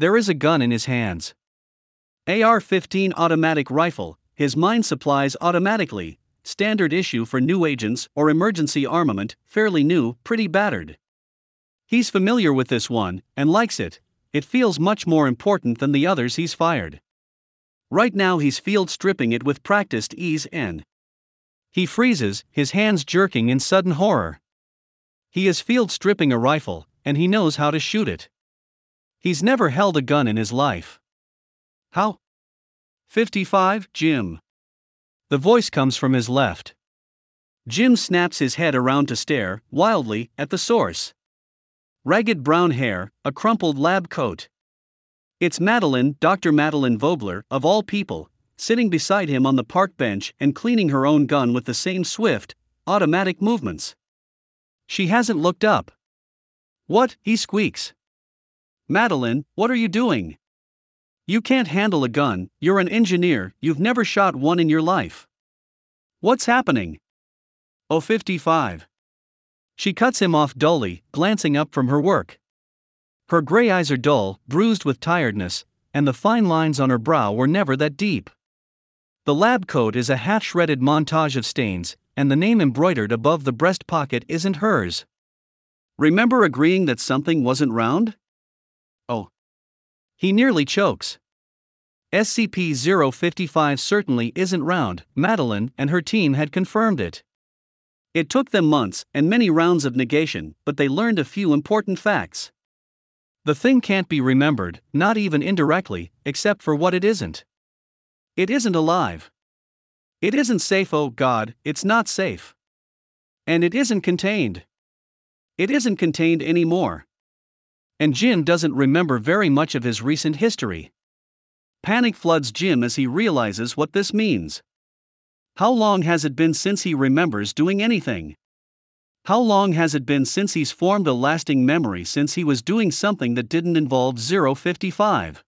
There is a gun in his hands. AR 15 automatic rifle, his mind supplies automatically, standard issue for new agents or emergency armament, fairly new, pretty battered. He's familiar with this one and likes it, it feels much more important than the others he's fired. Right now he's field stripping it with practiced ease and he freezes, his hands jerking in sudden horror. He is field stripping a rifle, and he knows how to shoot it. He's never held a gun in his life. How? 55, Jim. The voice comes from his left. Jim snaps his head around to stare, wildly, at the source. Ragged brown hair, a crumpled lab coat. It's Madeline, Dr. Madeline Vogler, of all people, sitting beside him on the park bench and cleaning her own gun with the same swift, automatic movements. She hasn't looked up. What? He squeaks. Madeline, what are you doing? You can't handle a gun, you're an engineer, you've never shot one in your life. What's happening? Oh, 55. She cuts him off dully, glancing up from her work. Her gray eyes are dull, bruised with tiredness, and the fine lines on her brow were never that deep. The lab coat is a half shredded montage of stains, and the name embroidered above the breast pocket isn't hers. Remember agreeing that something wasn't round? He nearly chokes. SCP 055 certainly isn't round, Madeline and her team had confirmed it. It took them months and many rounds of negation, but they learned a few important facts. The thing can't be remembered, not even indirectly, except for what it isn't. It isn't alive. It isn't safe, oh God, it's not safe. And it isn't contained. It isn't contained anymore. And Jim doesn't remember very much of his recent history. Panic floods Jim as he realizes what this means. How long has it been since he remembers doing anything? How long has it been since he's formed a lasting memory since he was doing something that didn't involve 055?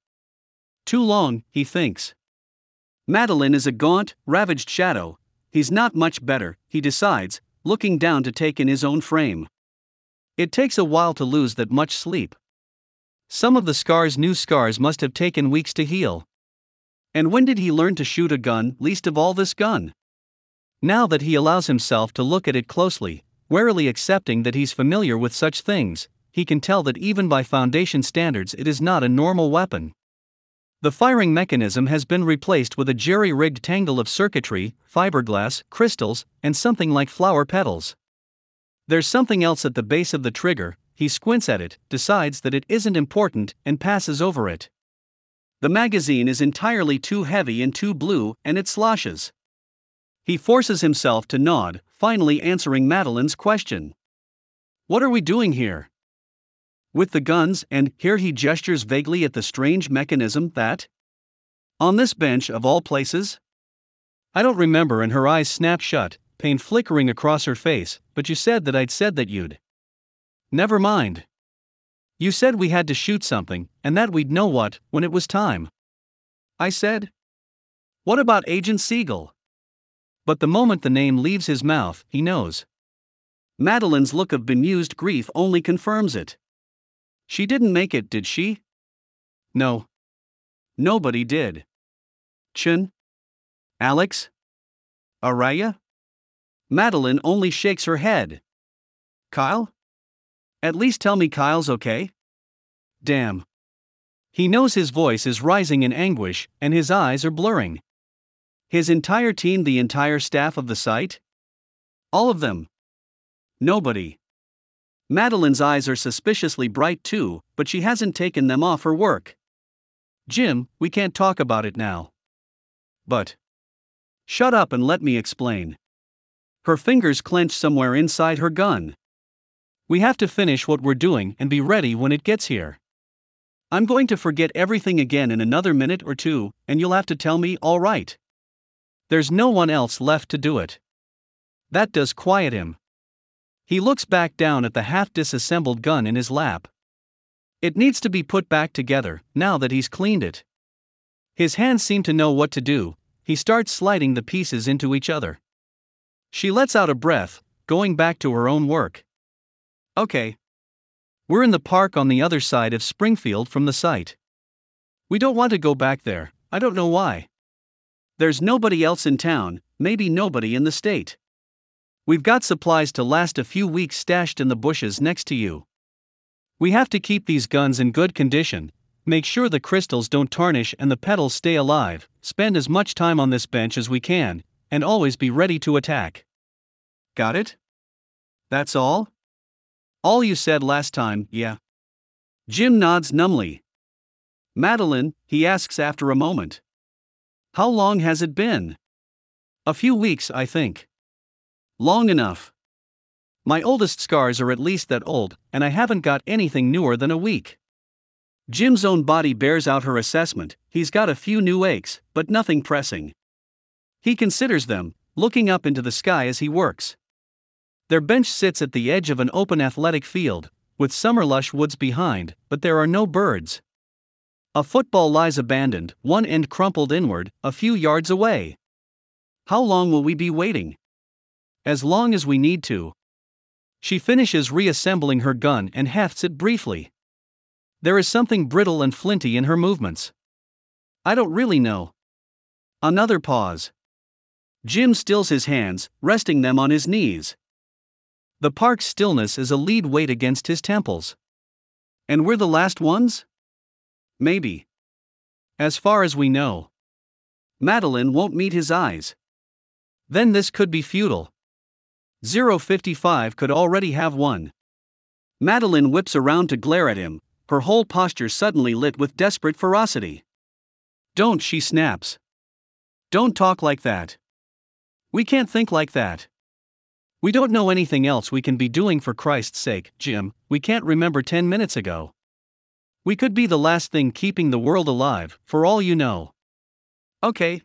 Too long, he thinks. Madeline is a gaunt, ravaged shadow. He's not much better, he decides, looking down to take in his own frame. It takes a while to lose that much sleep. Some of the scar's new scars must have taken weeks to heal. And when did he learn to shoot a gun, least of all this gun? Now that he allows himself to look at it closely, warily accepting that he's familiar with such things, he can tell that even by Foundation standards it is not a normal weapon. The firing mechanism has been replaced with a jerry rigged tangle of circuitry, fiberglass, crystals, and something like flower petals. There's something else at the base of the trigger, he squints at it, decides that it isn't important, and passes over it. The magazine is entirely too heavy and too blue, and it sloshes. He forces himself to nod, finally answering Madeline's question. What are we doing here? With the guns, and here he gestures vaguely at the strange mechanism that. On this bench, of all places? I don't remember, and her eyes snap shut, pain flickering across her face, but you said that I'd said that you'd. Never mind. You said we had to shoot something, and that we'd know what when it was time. I said. What about Agent Siegel? But the moment the name leaves his mouth, he knows. Madeline's look of bemused grief only confirms it. She didn't make it, did she? No. Nobody did. Chen? Alex? Araya? Madeline only shakes her head. Kyle? At least tell me Kyle's okay? Damn. He knows his voice is rising in anguish, and his eyes are blurring. His entire team, the entire staff of the site? All of them. Nobody. Madeline's eyes are suspiciously bright too, but she hasn't taken them off her work. Jim, we can't talk about it now. But. Shut up and let me explain. Her fingers clench somewhere inside her gun. We have to finish what we're doing and be ready when it gets here. I'm going to forget everything again in another minute or two, and you'll have to tell me, all right. There's no one else left to do it. That does quiet him. He looks back down at the half disassembled gun in his lap. It needs to be put back together, now that he's cleaned it. His hands seem to know what to do, he starts sliding the pieces into each other. She lets out a breath, going back to her own work. Okay. We're in the park on the other side of Springfield from the site. We don't want to go back there, I don't know why. There's nobody else in town, maybe nobody in the state. We've got supplies to last a few weeks stashed in the bushes next to you. We have to keep these guns in good condition, make sure the crystals don't tarnish and the petals stay alive, spend as much time on this bench as we can, and always be ready to attack. Got it? That's all? All you said last time, yeah. Jim nods numbly. Madeline, he asks after a moment. How long has it been? A few weeks, I think. Long enough. My oldest scars are at least that old, and I haven't got anything newer than a week. Jim's own body bears out her assessment, he's got a few new aches, but nothing pressing. He considers them, looking up into the sky as he works. Their bench sits at the edge of an open athletic field, with summer lush woods behind, but there are no birds. A football lies abandoned, one end crumpled inward, a few yards away. How long will we be waiting? As long as we need to. She finishes reassembling her gun and hefts it briefly. There is something brittle and flinty in her movements. I don't really know. Another pause. Jim stills his hands, resting them on his knees. The park's stillness is a lead weight against his temples. And we're the last ones? Maybe. As far as we know. Madeline won't meet his eyes. Then this could be futile. 055 could already have won. Madeline whips around to glare at him, her whole posture suddenly lit with desperate ferocity. Don't, she snaps. Don't talk like that. We can't think like that. We don't know anything else we can be doing for Christ's sake, Jim, we can't remember 10 minutes ago. We could be the last thing keeping the world alive, for all you know. Okay.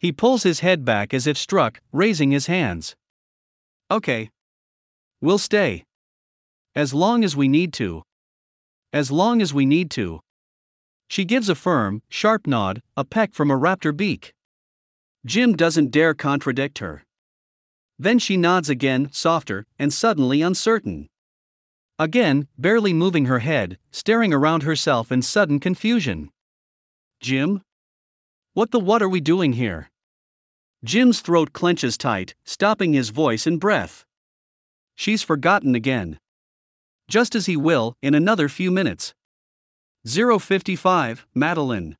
He pulls his head back as if struck, raising his hands. Okay. We'll stay. As long as we need to. As long as we need to. She gives a firm, sharp nod, a peck from a raptor beak. Jim doesn't dare contradict her. Then she nods again, softer, and suddenly uncertain. Again, barely moving her head, staring around herself in sudden confusion. Jim? What the what are we doing here? Jim's throat clenches tight, stopping his voice and breath. She's forgotten again. Just as he will, in another few minutes. 055, Madeline.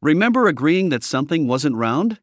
Remember agreeing that something wasn't round?